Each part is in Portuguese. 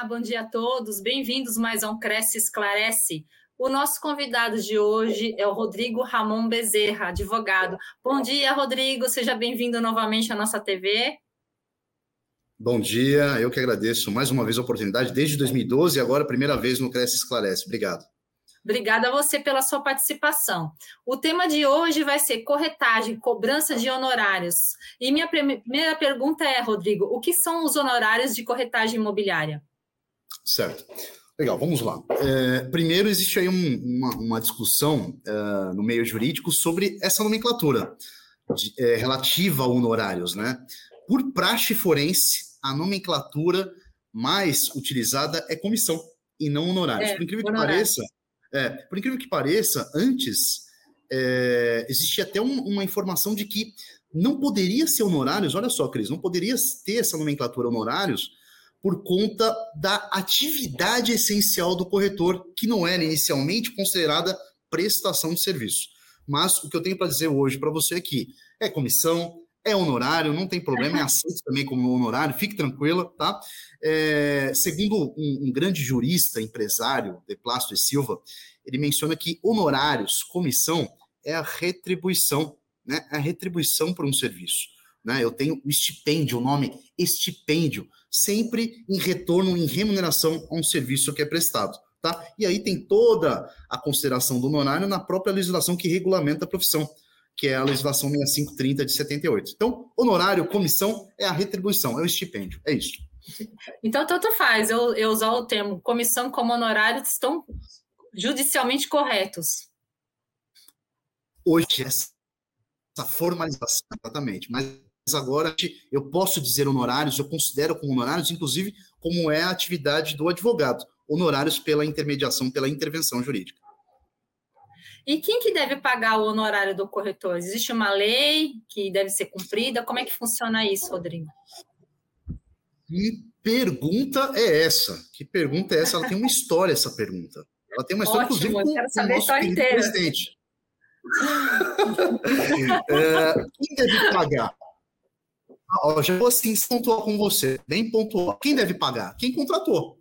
Olá, bom dia a todos. Bem-vindos mais a um Cresce Esclarece. O nosso convidado de hoje é o Rodrigo Ramon Bezerra, advogado. Bom dia, Rodrigo. Seja bem-vindo novamente à nossa TV. Bom dia, eu que agradeço mais uma vez a oportunidade, desde 2012 e agora primeira vez no Cresce Esclarece. Obrigado. Obrigada a você pela sua participação. O tema de hoje vai ser corretagem, cobrança de honorários. E minha primeira pergunta é, Rodrigo, o que são os honorários de corretagem imobiliária? Certo. Legal, vamos lá. É, primeiro, existe aí um, uma, uma, discussão uh, no meio jurídico sobre essa nomenclatura de, é, relativa a honorários, né? Por praxe forense, a nomenclatura mais utilizada é comissão e não honorários. É, Por incrível honorário. que pareça, é, por incrível que pareça, antes existia até um, uma informação de que não poderia ser honorários, olha só, Cris, não poderia ter essa nomenclatura honorários por conta da atividade essencial do corretor, que não era inicialmente considerada prestação de serviço. Mas o que eu tenho para dizer hoje para você é que é comissão, é honorário, não tem problema, é aceito também como honorário, fique tranquila, tá? É, segundo um, um, grande jurista, empresário, De Plácio e Silva, ele menciona que honorários, comissão, é a retribuição, né? É a retribuição por um serviço. Né? Eu tenho o estipêndio, o nome estipêndio, sempre em retorno, em remuneração a um serviço que é prestado. Tá? E aí tem toda a consideração do honorário na própria legislação que regulamenta a profissão que é a legislação 6530 de 78. Então, honorário, comissão é a retribuição, é o estipêndio, é isso. Então, tanto faz eu, eu usar o termo comissão como honorário estão judicialmente corretos. Hoje, essa formalização, exatamente, mas agora eu posso dizer honorários, eu considero como honorários, inclusive, como é a atividade do advogado, honorários pela intermediação, pela intervenção jurídica. E quem que deve pagar o honorário do corretor? Existe uma lei que deve ser cumprida? Como é que funciona isso, Rodrigo? Que pergunta é essa? Que pergunta é essa? Ela tem uma história, essa pergunta. Ela tem uma história, Ótimo, inclusive, com, quero saber a história inteira. presidente. é, quem deve pagar? Ó, já vou assim pontuar com você, bem pontual. Quem deve pagar? Quem contratou.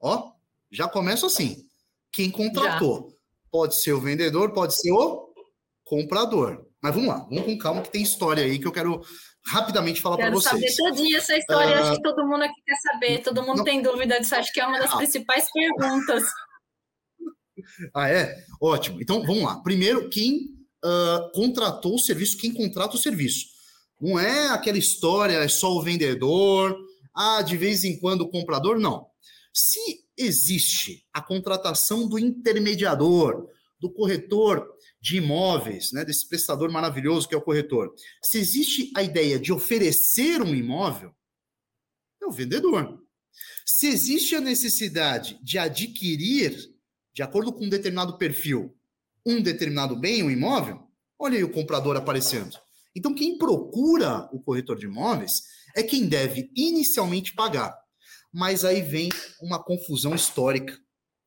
Ó, já começa assim. Quem contratou. Já. Pode ser o vendedor, pode ser o comprador. Mas vamos lá, vamos com calma, que tem história aí que eu quero rapidamente falar para vocês. Quero saber todinha essa história, uh, acho que todo mundo aqui quer saber, todo mundo não, tem dúvida disso, acho que é uma das ah, principais perguntas. Ah, é? Ótimo. Então, vamos lá. Primeiro, quem uh, contratou o serviço, quem contrata o serviço. Não é aquela história, é só o vendedor, ah, de vez em quando o comprador, não. Se existe a contratação do intermediador, do corretor de imóveis, né, desse prestador maravilhoso que é o corretor, se existe a ideia de oferecer um imóvel, é o vendedor. Se existe a necessidade de adquirir, de acordo com um determinado perfil, um determinado bem, um imóvel, olha aí o comprador aparecendo. Então, quem procura o corretor de imóveis é quem deve inicialmente pagar mas aí vem uma confusão histórica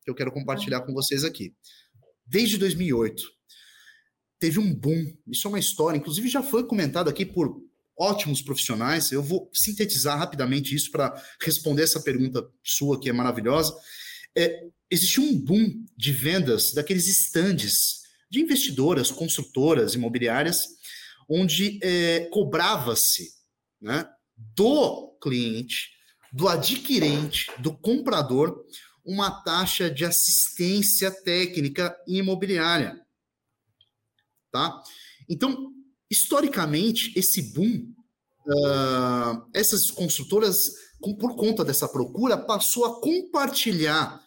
que eu quero compartilhar com vocês aqui. Desde 2008, teve um boom. Isso é uma história, inclusive já foi comentado aqui por ótimos profissionais. Eu vou sintetizar rapidamente isso para responder essa pergunta sua, que é maravilhosa. É, existiu um boom de vendas daqueles estandes de investidoras, construtoras, imobiliárias, onde é, cobrava-se né, do cliente do adquirente, do comprador, uma taxa de assistência técnica imobiliária. Tá? Então, historicamente, esse boom, uh, essas construtoras, por conta dessa procura, passou a compartilhar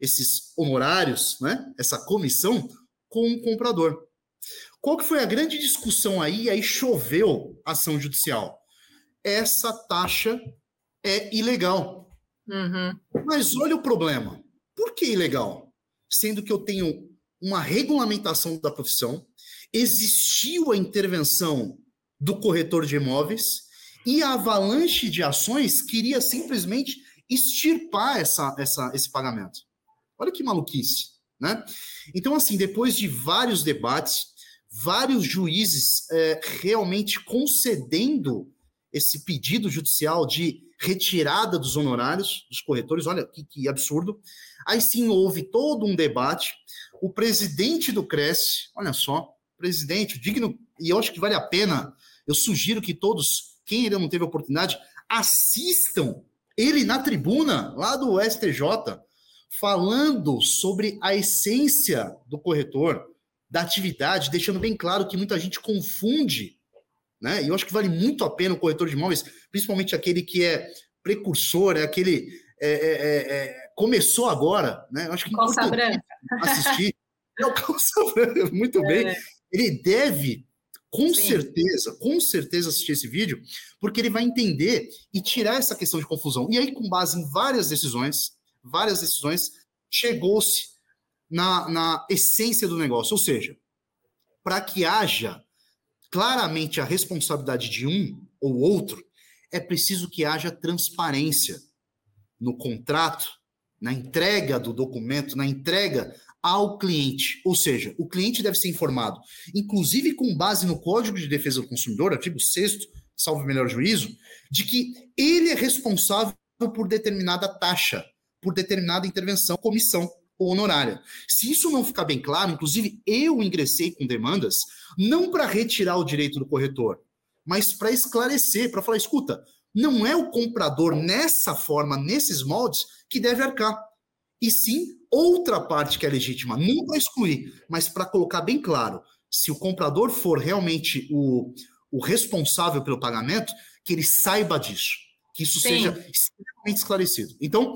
esses honorários, né, essa comissão, com o comprador. Qual que foi a grande discussão aí? Aí choveu ação judicial. Essa taxa é ilegal. Uhum. Mas olha o problema. Por que ilegal? Sendo que eu tenho uma regulamentação da profissão, existiu a intervenção do corretor de imóveis e a avalanche de ações queria simplesmente extirpar essa, essa, esse pagamento. Olha que maluquice, né? Então, assim, depois de vários debates, vários juízes é, realmente concedendo esse pedido judicial de retirada dos honorários dos corretores. Olha que, que absurdo. Aí sim houve todo um debate. O presidente do Cresce, olha só, presidente, digno, e eu acho que vale a pena. Eu sugiro que todos, quem ainda não teve oportunidade, assistam ele na tribuna lá do STJ, falando sobre a essência do corretor, da atividade, deixando bem claro que muita gente confunde, né? E eu acho que vale muito a pena o corretor de imóveis, principalmente aquele que é precursor, é aquele é, é, é, é começou agora, né? Eu acho que calça branca. assistir. É o calça branca, muito bem. É. Ele deve com Sim. certeza, com certeza assistir esse vídeo, porque ele vai entender e tirar essa questão de confusão. E aí, com base em várias decisões, várias decisões, chegou-se na, na essência do negócio. Ou seja, para que haja claramente a responsabilidade de um ou outro, é preciso que haja transparência no contrato, na entrega do documento, na entrega ao cliente. Ou seja, o cliente deve ser informado, inclusive com base no Código de Defesa do Consumidor, artigo 6, salvo melhor juízo, de que ele é responsável por determinada taxa, por determinada intervenção, comissão honorária. Se isso não ficar bem claro, inclusive eu ingressei com demandas, não para retirar o direito do corretor, mas para esclarecer, para falar, escuta, não é o comprador nessa forma, nesses moldes, que deve arcar. E sim outra parte que é legítima, não para excluir, mas para colocar bem claro, se o comprador for realmente o, o responsável pelo pagamento, que ele saiba disso, que isso Sim. seja extremamente esclarecido. Então,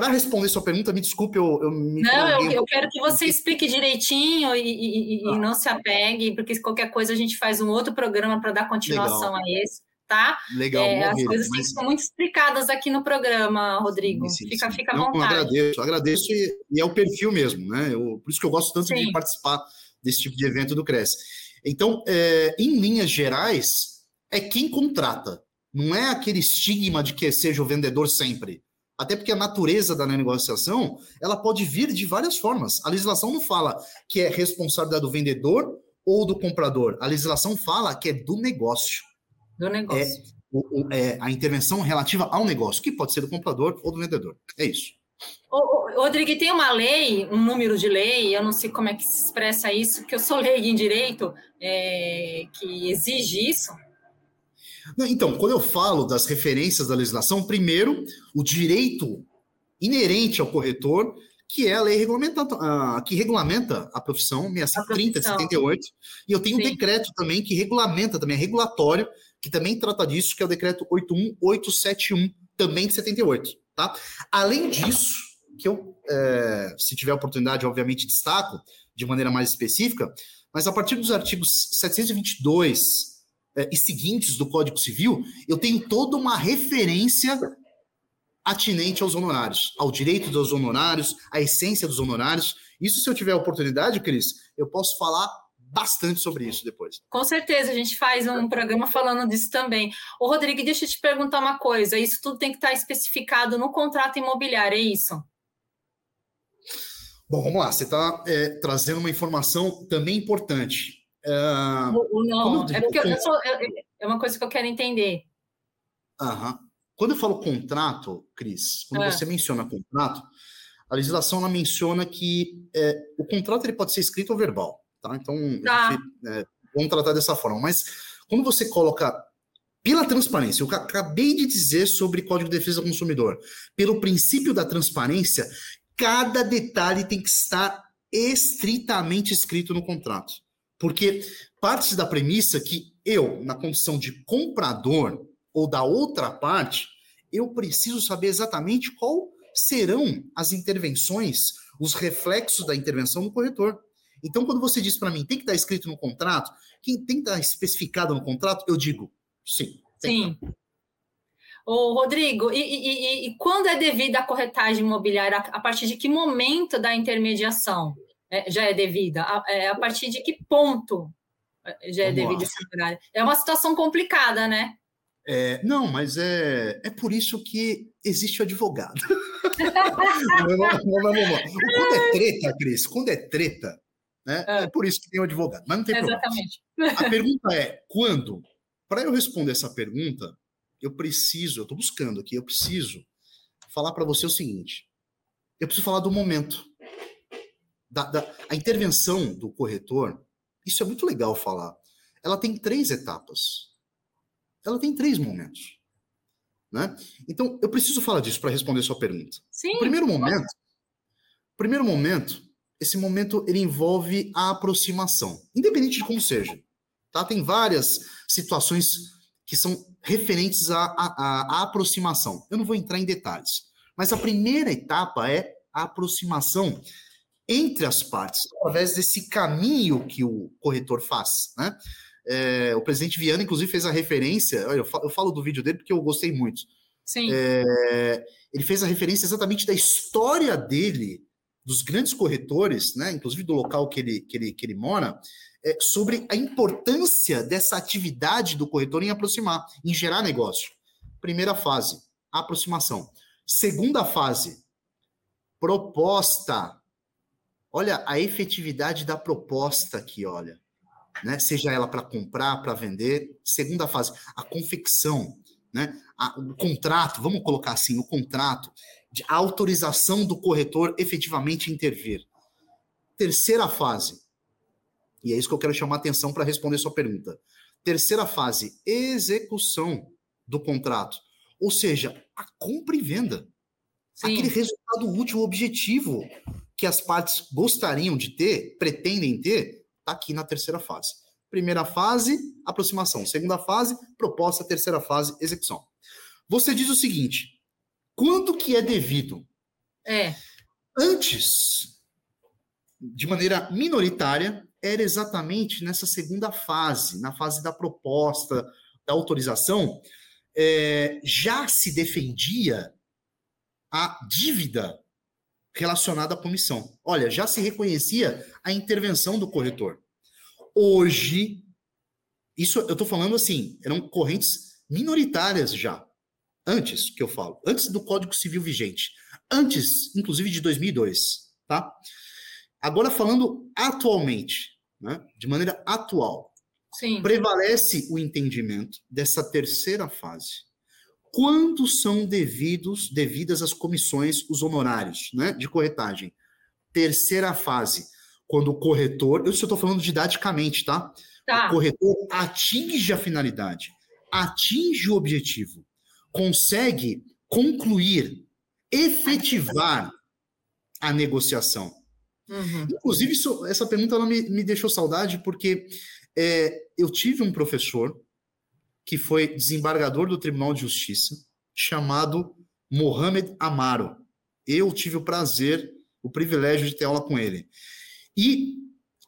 para responder sua pergunta, me desculpe, eu, eu me. Não, eu, eu, quero que você explique direitinho e, e, ah. e, não se apegue, porque qualquer coisa a gente faz um outro programa para dar continuação Legal. a esse tá? Legal. É, as coisas mas... são muito explicadas aqui no programa, Rodrigo. Sim, sim, fica, sim. fica à vontade. Não, agradeço, agradeço e, e, é o perfil mesmo, né? Eu, por isso que eu gosto tanto de participar desse tipo de evento do Cresce. Então, é, em linhas gerais, é quem contrata. Não é aquele estigma de que seja o vendedor sempre. Até porque a natureza da negociação, ela pode vir de várias formas. A legislação não fala que é responsabilidade do vendedor ou do comprador. A legislação fala que é do negócio do negócio. É, o, o, é a intervenção relativa ao negócio, que pode ser do comprador ou do vendedor. É isso. Ô, Rodrigo, tem uma lei, um número de lei, eu não sei como é que se expressa isso, que eu sou leiga em direito, é, que exige isso? Então, quando eu falo das referências da legislação, primeiro, o direito inerente ao corretor, que é a lei regulamenta, uh, que regulamenta a profissão 6530 de 78, e eu tenho Sim. um decreto também que regulamenta também, é regulatório, que também trata disso, que é o decreto 81871, também de 78, tá? Além disso, que eu, é, se tiver oportunidade, obviamente destaco de maneira mais específica, mas a partir dos artigos 722 é, e seguintes do Código Civil, eu tenho toda uma referência atinente aos honorários, ao direito dos honorários, à essência dos honorários. Isso, se eu tiver oportunidade, Cris, eu posso falar bastante sobre isso depois. Com certeza, a gente faz um programa falando disso também. Ô, Rodrigo, deixa eu te perguntar uma coisa: isso tudo tem que estar especificado no contrato imobiliário, é isso? Bom, vamos lá. Você está é, trazendo uma informação também importante. Uh, não, é porque sou, é uma coisa que eu quero entender. Aham. Quando eu falo contrato, Cris, quando é. você menciona contrato, a legislação ela menciona que é, o contrato ele pode ser escrito ou verbal. Tá? Então, tá. é, vamos tratar dessa forma. Mas quando você coloca pela transparência, eu acabei de dizer sobre Código de Defesa do Consumidor, pelo princípio da transparência, cada detalhe tem que estar estritamente escrito no contrato. Porque parte da premissa que eu, na condição de comprador ou da outra parte, eu preciso saber exatamente qual serão as intervenções, os reflexos da intervenção no corretor. Então, quando você diz para mim, tem que estar escrito no contrato, quem tem que estar especificado no contrato, eu digo sim. Sim. Ô, Rodrigo, e, e, e, quando é devida a corretagem imobiliária? A partir de que momento da intermediação é, já é devida? A, é, a partir de que ponto já é devida horário? É uma situação complicada, né? É, não, mas é, é por isso que existe o advogado. Quando é treta, Cris, quando é treta, né? É. é por isso que tem o advogado, mas não tem Exatamente. problema. A pergunta é: quando? Para eu responder essa pergunta, eu preciso, eu estou buscando aqui, eu preciso falar para você o seguinte: eu preciso falar do momento. Da, da, a intervenção do corretor, isso é muito legal falar. Ela tem três etapas. Ela tem três momentos. Né? Então, eu preciso falar disso para responder sua pergunta. Sim. O primeiro momento, primeiro momento, esse momento ele envolve a aproximação, independente de como seja. Tá? Tem várias situações que são referentes à, à, à aproximação. Eu não vou entrar em detalhes, mas a primeira etapa é a aproximação entre as partes, através desse caminho que o corretor faz. Né? É, o presidente Viana, inclusive, fez a referência. Eu falo, eu falo do vídeo dele porque eu gostei muito. Sim. É, ele fez a referência exatamente da história dele, dos grandes corretores, né, inclusive do local que ele, que ele, que ele mora, é, sobre a importância dessa atividade do corretor em aproximar, em gerar negócio. Primeira fase, aproximação. Segunda fase, proposta. Olha a efetividade da proposta aqui, olha né? seja ela para comprar, para vender. Segunda fase, a confecção, né? A, o contrato, vamos colocar assim, o contrato, de, a autorização do corretor efetivamente intervir. Terceira fase, e é isso que eu quero chamar atenção para responder sua pergunta. Terceira fase, execução do contrato. Ou seja, a compra e venda. Sim. Aquele resultado útil, objetivo que as partes gostariam de ter, pretendem ter, está aqui na terceira fase. Primeira fase, aproximação. Segunda fase, proposta. Terceira fase, execução. Você diz o seguinte: quando que é devido? É. Antes, de maneira minoritária, era exatamente nessa segunda fase, na fase da proposta, da autorização, é, já se defendia a dívida relacionada à comissão. Olha, já se reconhecia a intervenção do corretor. Hoje, isso eu estou falando assim, eram correntes minoritárias já. Antes que eu falo, antes do Código Civil vigente, antes, inclusive, de 2002, tá? Agora falando atualmente, né, de maneira atual, Sim. prevalece o entendimento dessa terceira fase quando são devidos, devidas as comissões, os honorários né, de corretagem. Terceira fase, quando o corretor, eu estou falando didaticamente, tá? tá? O corretor atinge a finalidade, atinge o objetivo, consegue concluir, efetivar a negociação. Uhum. Inclusive, isso, essa pergunta ela me, me deixou saudade, porque é, eu tive um professor que foi desembargador do Tribunal de Justiça, chamado Mohamed Amaro. Eu tive o prazer, o privilégio de ter aula com ele. E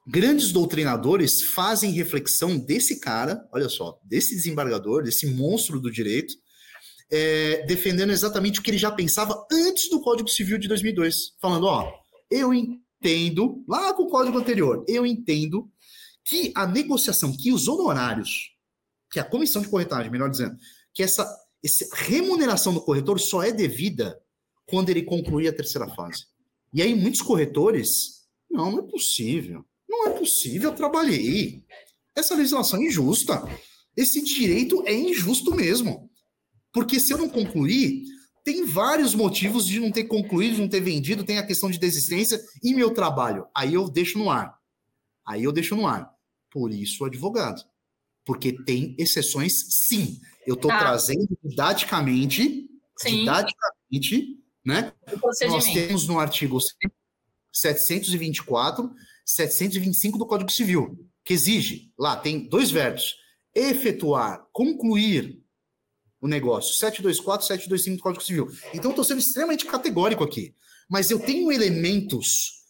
grandes doutrinadores fazem reflexão desse cara, olha só, desse desembargador, desse monstro do direito, é, defendendo exatamente o que ele já pensava antes do Código Civil de 2002, falando, ó, eu entendo, lá com o código anterior, eu entendo que a negociação, que os honorários que a comissão de corretagem, melhor dizendo, que essa, essa remuneração do corretor só é devida quando ele concluir a terceira fase. E aí muitos corretores, não, não é possível. Não é possível, eu trabalhei. Essa legislação é injusta. Esse direito é injusto mesmo. Porque se eu não concluir, tem vários motivos de não ter concluído, de não ter vendido, tem a questão de desistência e meu trabalho. Aí eu deixo no ar. Aí eu deixo no ar. Por isso, advogado. Porque tem exceções, sim. Eu estou tá. trazendo didaticamente, sim. didaticamente, né? Nós temos no artigo 724, 725 do Código Civil, que exige, lá tem dois verbos, efetuar, concluir o negócio, 724, 725 do Código Civil. Então, eu estou sendo extremamente categórico aqui. Mas eu tenho elementos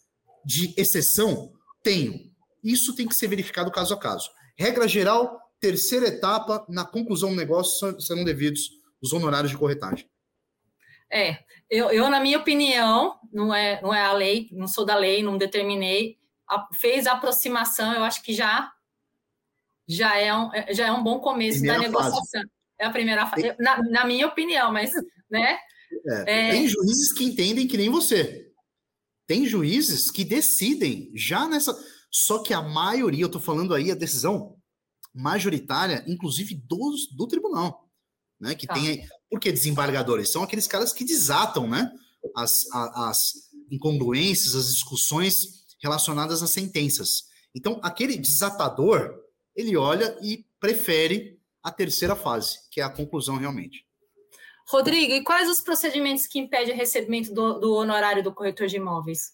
de exceção? Tenho. Isso tem que ser verificado caso a caso. Regra geral, terceira etapa, na conclusão do negócio, serão devidos os honorários de corretagem. É, eu, eu, na minha opinião, não é, não é a lei, não sou da lei, não determinei, a, fez a aproximação, eu acho que já já é um, é, já é um bom começo primeira da negociação. Fase. É a primeira fase, na, na, minha opinião, mas, né? É, é... Tem juízes que entendem que nem você. Tem juízes que decidem já nessa. Só que a maioria, eu tô falando aí, a decisão majoritária, inclusive dos, do tribunal. né? Que tá. tem. Por que desembargadores? São aqueles caras que desatam, né? As, as incongruências, as discussões relacionadas às sentenças. Então, aquele desatador, ele olha e prefere a terceira fase, que é a conclusão realmente. Rodrigo, e quais os procedimentos que impedem o recebimento do, do honorário do corretor de imóveis?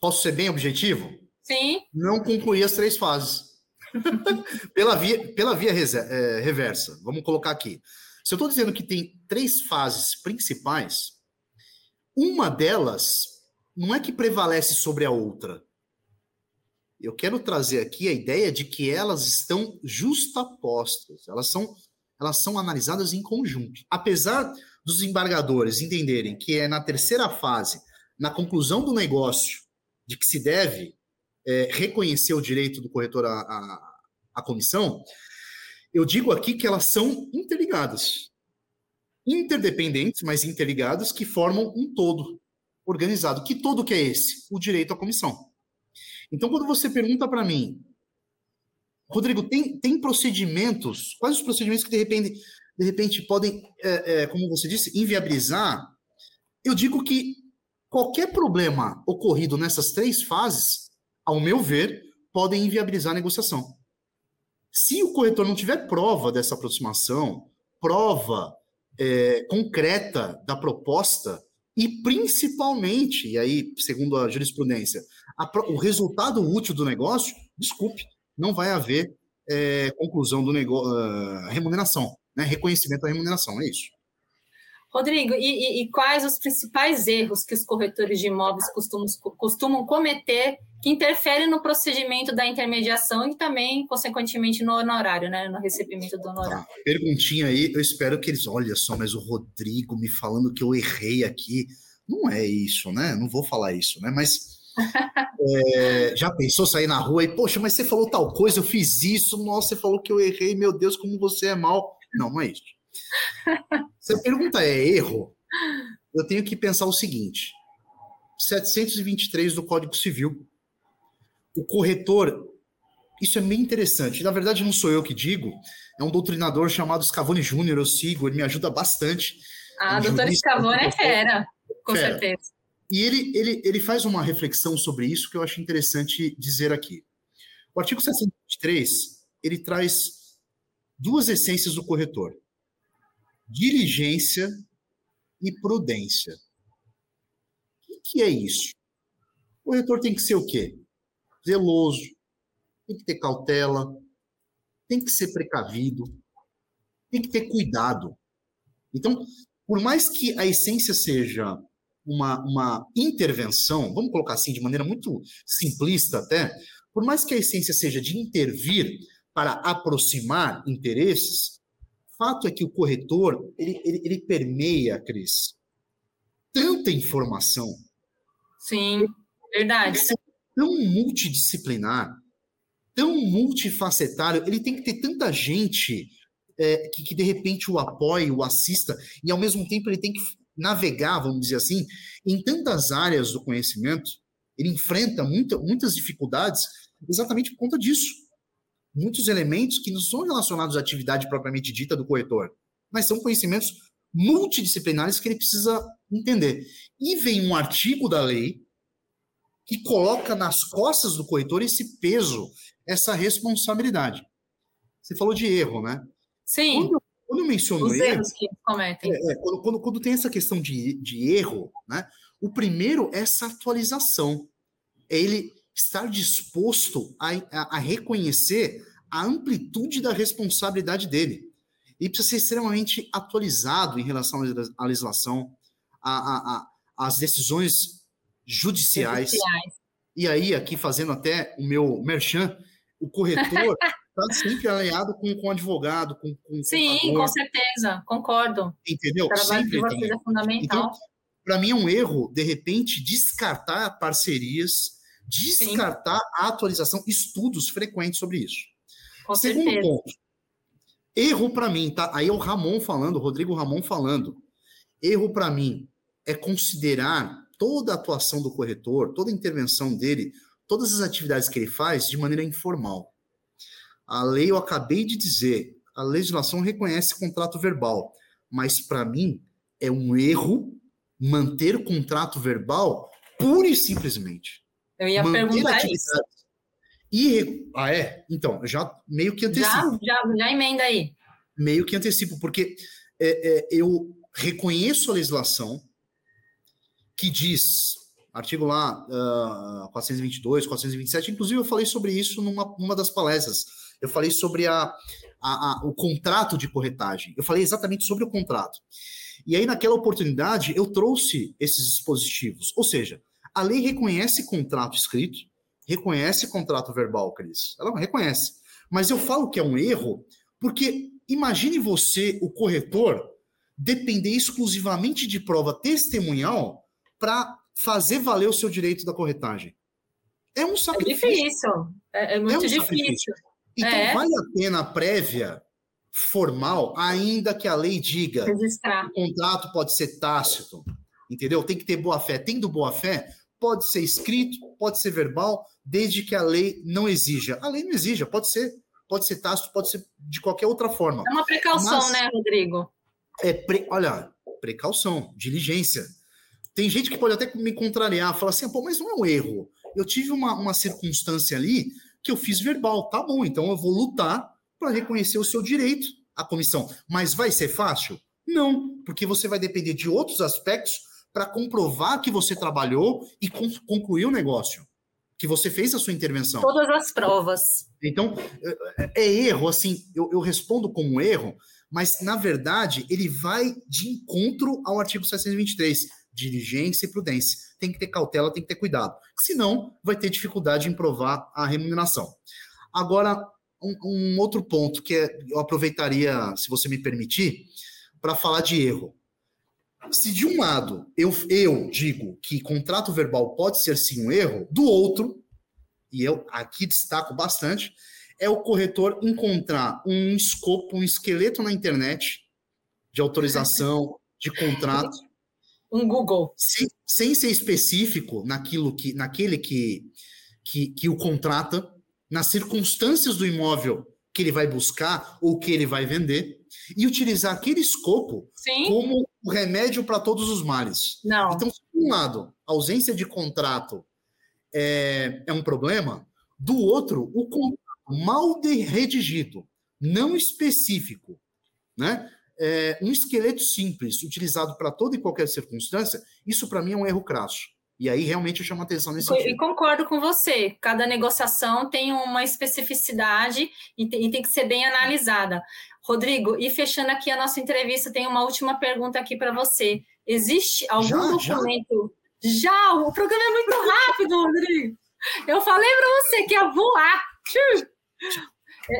Posso ser bem objetivo? Sim. Não concluir as três fases. pela via, pela via é, reversa. Vamos colocar aqui. Se eu estou dizendo que tem três fases principais, uma delas não é que prevalece sobre a outra. Eu quero trazer aqui a ideia de que elas estão justapostas, elas são, elas são analisadas em conjunto. Apesar dos embargadores entenderem que é na terceira fase, na conclusão do negócio, de que se deve é, reconhecer o direito do corretor à, à, à comissão, eu digo aqui que elas são interligadas. Interdependentes, mas interligadas, que formam um todo organizado. Que todo que é esse? O direito à comissão. Então, quando você pergunta para mim, Rodrigo, tem, tem procedimentos, quais os procedimentos que de repente, de repente podem, é, é, como você disse, inviabilizar? Eu digo que qualquer problema ocorrido nessas três fases, ao meu ver, podem inviabilizar a negociação. Se o corretor não tiver prova dessa aproximação, prova é, concreta da proposta, e principalmente, e aí, segundo a jurisprudência, a, o resultado útil do negócio, desculpe, não vai haver é, conclusão do negócio, uh, remuneração, né? reconhecimento da remuneração, é isso. Rodrigo, e, e, e, quais os principais erros que os corretores de imóveis costumam, costumam cometer que interferem no procedimento da intermediação e também, consequentemente, no honorário, né? No recebimento do honorário. Tá. Perguntinha aí, eu espero que eles, olha só, mas o Rodrigo me falando que eu errei aqui. Não é isso, né? Não vou falar isso, né? Mas é, já pensou sair na rua e, poxa, mas você falou tal coisa, eu fiz isso, nossa, você falou que eu errei, meu Deus, como você é mal. Não, não é isso. Se a pergunta é erro, eu tenho que pensar o seguinte: 723 do Código Civil. O corretor, isso é bem interessante. Na verdade, não sou eu que digo, é um doutrinador chamado Scavone Júnior, eu sigo, ele me ajuda bastante. Ah, é um doutor Scavone é fera, com fera. certeza. E ele, ele, ele faz uma reflexão sobre isso que eu acho interessante dizer aqui. O artigo 723, ele traz duas essências do corretor. Diligência e prudência. O que é isso? O corretor tem que ser o quê? Zeloso, tem que ter cautela, tem que ser precavido, tem que ter cuidado. Então, por mais que a essência seja uma, uma intervenção, vamos colocar assim de maneira muito simplista até, por mais que a essência seja de intervir para aproximar interesses, fato é que o corretor ele, ele, ele permeia, Cris, tanta informação. Sim, verdade. É tão multidisciplinar, tão multifacetário, ele tem que ter tanta gente é, que, que de repente o apoie, o assista, e ao mesmo tempo ele tem que navegar, vamos dizer assim, em tantas áreas do conhecimento, ele enfrenta muita, muitas dificuldades exatamente por conta disso. Muitos elementos que não são relacionados à atividade propriamente dita do corretor, mas são conhecimentos multidisciplinares que ele precisa entender. E vem um artigo da lei que coloca nas costas do corretor esse peso, essa responsabilidade. Você falou de erro, né? Sim. Quando, quando eu menciono Os erro, erros que cometem. É, é, quando, quando, quando, tem essa questão de, de erro, né? O primeiro é essa atualização. É ele estar disposto a, a, a reconhecer a amplitude da responsabilidade dele. E precisa ser extremamente atualizado em relação à legislação, às decisões judiciais. judiciais. E aí, aqui fazendo até o meu merchan, o corretor está sempre alinhado com, com o advogado, com, com Sim, contador. com certeza, concordo. Entendeu? O trabalho sempre de vocês é fundamental. Então, para mim é um erro, de repente, descartar parcerias, descartar Sim. a atualização, estudos frequentes sobre isso. Com Segundo certeza. ponto, erro para mim, tá? Aí é o Ramon falando, o Rodrigo Ramon falando. Erro para mim é considerar toda a atuação do corretor, toda a intervenção dele, todas as atividades que ele faz de maneira informal. A lei, eu acabei de dizer, a legislação reconhece contrato verbal, mas para mim é um erro manter contrato verbal pura e simplesmente. Eu ia manter perguntar isso. E, ah, é? Então, já meio que antecipo. Já, já, já emenda aí. Meio que antecipo, porque é, é, eu reconheço a legislação que diz, artigo lá uh, 422, 427, inclusive eu falei sobre isso numa, numa das palestras. Eu falei sobre a, a, a, o contrato de corretagem. Eu falei exatamente sobre o contrato. E aí, naquela oportunidade, eu trouxe esses dispositivos. Ou seja, a lei reconhece contrato escrito, reconhece contrato verbal, Cris. Ela reconhece. Mas eu falo que é um erro porque imagine você, o corretor, depender exclusivamente de prova testemunhal para fazer valer o seu direito da corretagem. É um sacrifício. É difícil. É, é muito é um difícil. Sacrifício. Então, é. vale a pena a prévia formal, ainda que a lei diga Registrar. que o contrato pode ser tácito, entendeu? Tem que ter boa fé. Tendo boa fé, pode ser escrito, pode ser verbal, desde que a lei não exija. A lei não exija, pode ser, pode ser tácito, pode ser de qualquer outra forma. É uma precaução, Mas, né, Rodrigo? É, pre, olha, precaução, diligência. Tem gente que pode até me contrariar, falar assim, pô, mas não é um erro. Eu tive uma, uma circunstância ali que eu fiz verbal, tá bom, então eu vou lutar para reconhecer o seu direito à comissão. Mas vai ser fácil? Não, porque você vai depender de outros aspectos para comprovar que você trabalhou e concluiu o negócio, que você fez a sua intervenção. Todas as provas. Então, é, é erro, assim, eu, eu respondo como erro, mas na verdade ele vai de encontro ao artigo 723, diligência e prudência. Tem que ter cautela, tem que ter cuidado. Senão, vai ter dificuldade em provar a remuneração. Agora, um, um outro ponto que é, eu aproveitaria, se você me permitir, para falar de erro. Se de um lado eu, eu digo que contrato verbal pode ser sim um erro, do outro, e eu aqui destaco bastante, é o corretor encontrar um escopo, um esqueleto na internet de autorização, de contrato. Um Google. Sem, sem ser específico naquilo que, naquele que, que, que o contrata, nas circunstâncias do imóvel que ele vai buscar ou que ele vai vender, e utilizar aquele escopo Sim. como o remédio para todos os males. Não. Então, se de um lado, a ausência de contrato é, é um problema, do outro, o contrato mal redigido, não específico, né? É, um esqueleto simples, utilizado para toda e qualquer circunstância, isso para mim é um erro crasso. E aí realmente eu chamo atenção nesse sentido. E concordo com você. Cada negociação tem uma especificidade e tem, e tem que ser bem analisada. Rodrigo, e fechando aqui a nossa entrevista, tem uma última pergunta aqui para você. Existe algum já, documento? Já? já? O programa é muito rápido, Rodrigo. Eu falei para você que ia voar.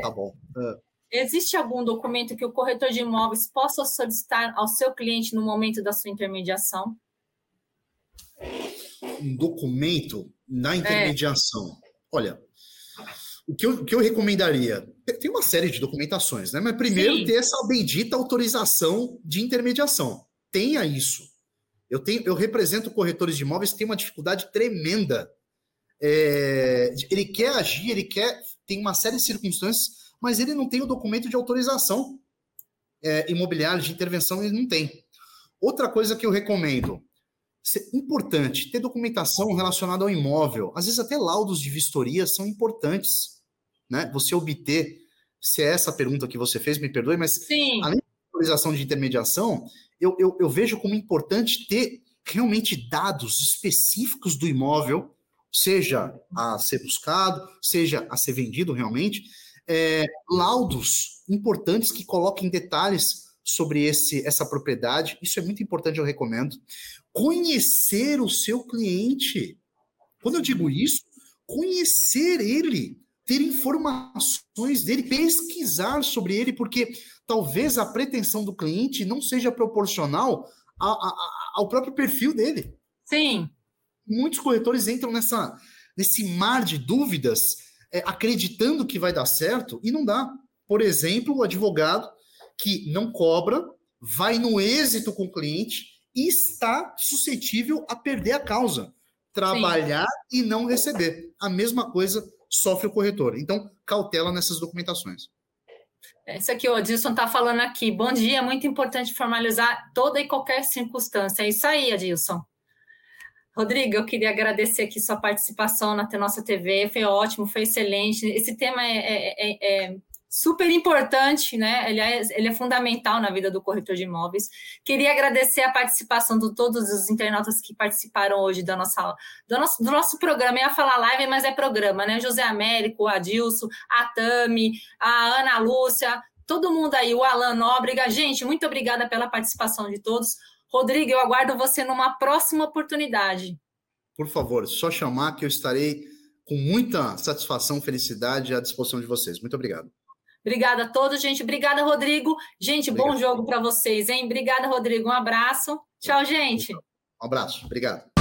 Tá bom. Uh. Existe algum documento que o corretor de imóveis possa solicitar ao seu cliente no momento da sua intermediação? Um documento na intermediação. É. Olha, o que, eu, o que eu recomendaria? Tem uma série de documentações, né? Mas primeiro Sim. ter essa bendita autorização de intermediação. Tenha isso. Eu, tenho, eu represento corretores de imóveis que têm uma dificuldade tremenda. É, ele quer agir, ele quer, tem uma série de circunstâncias mas ele não tem o documento de autorização é, imobiliária, de intervenção, ele não tem. Outra coisa que eu recomendo, importante, ter documentação relacionada ao imóvel. Às vezes até laudos de vistoria são importantes, né? Você obter, se é essa pergunta que você fez, me perdoe, mas Sim. além da autorização de intermediação, eu, eu, eu vejo como importante ter realmente dados específicos do imóvel, seja a ser buscado, seja a ser vendido realmente, é, laudos importantes que coloquem detalhes sobre esse, essa propriedade. Isso é muito importante, eu recomendo. Conhecer o seu cliente. Quando eu digo isso, conhecer ele, ter informações dele, pesquisar sobre ele, porque talvez a pretensão do cliente não seja proporcional a, a, ao próprio perfil dele. Sim. Muitos corretores entram nessa, nesse mar de dúvidas é, acreditando que vai dar certo e não dá. Por exemplo, o advogado que não cobra, vai no êxito com o cliente e está suscetível a perder a causa. Trabalhar Sim. e não receber. A mesma coisa sofre o corretor. Então, cautela nessas documentações. Isso aqui, o Adilson está falando aqui. Bom dia, muito importante formalizar toda e qualquer circunstância. É isso aí, Adilson. Rodrigo, eu queria agradecer aqui sua participação na nossa TV, foi ótimo, foi excelente. Esse tema é, é, é, é super importante, né? Ele é, ele é fundamental na vida do corretor de imóveis. Queria agradecer a participação de todos os internautas que participaram hoje da nossa, do, nosso, do nosso programa. Eu ia falar live, mas é programa, né? José Américo, Adilson, a Tami, a Ana Lúcia, todo mundo aí, o Alan Nóbrega. Gente, muito obrigada pela participação de todos. Rodrigo, eu aguardo você numa próxima oportunidade. Por favor, só chamar que eu estarei com muita satisfação, felicidade à disposição de vocês. Muito obrigado. Obrigada a todos, gente. Obrigada, Rodrigo. Gente, Obrigado. bom jogo para vocês, hein? Obrigada, Rodrigo. Um abraço. Tchau, gente. Um abraço. Obrigado.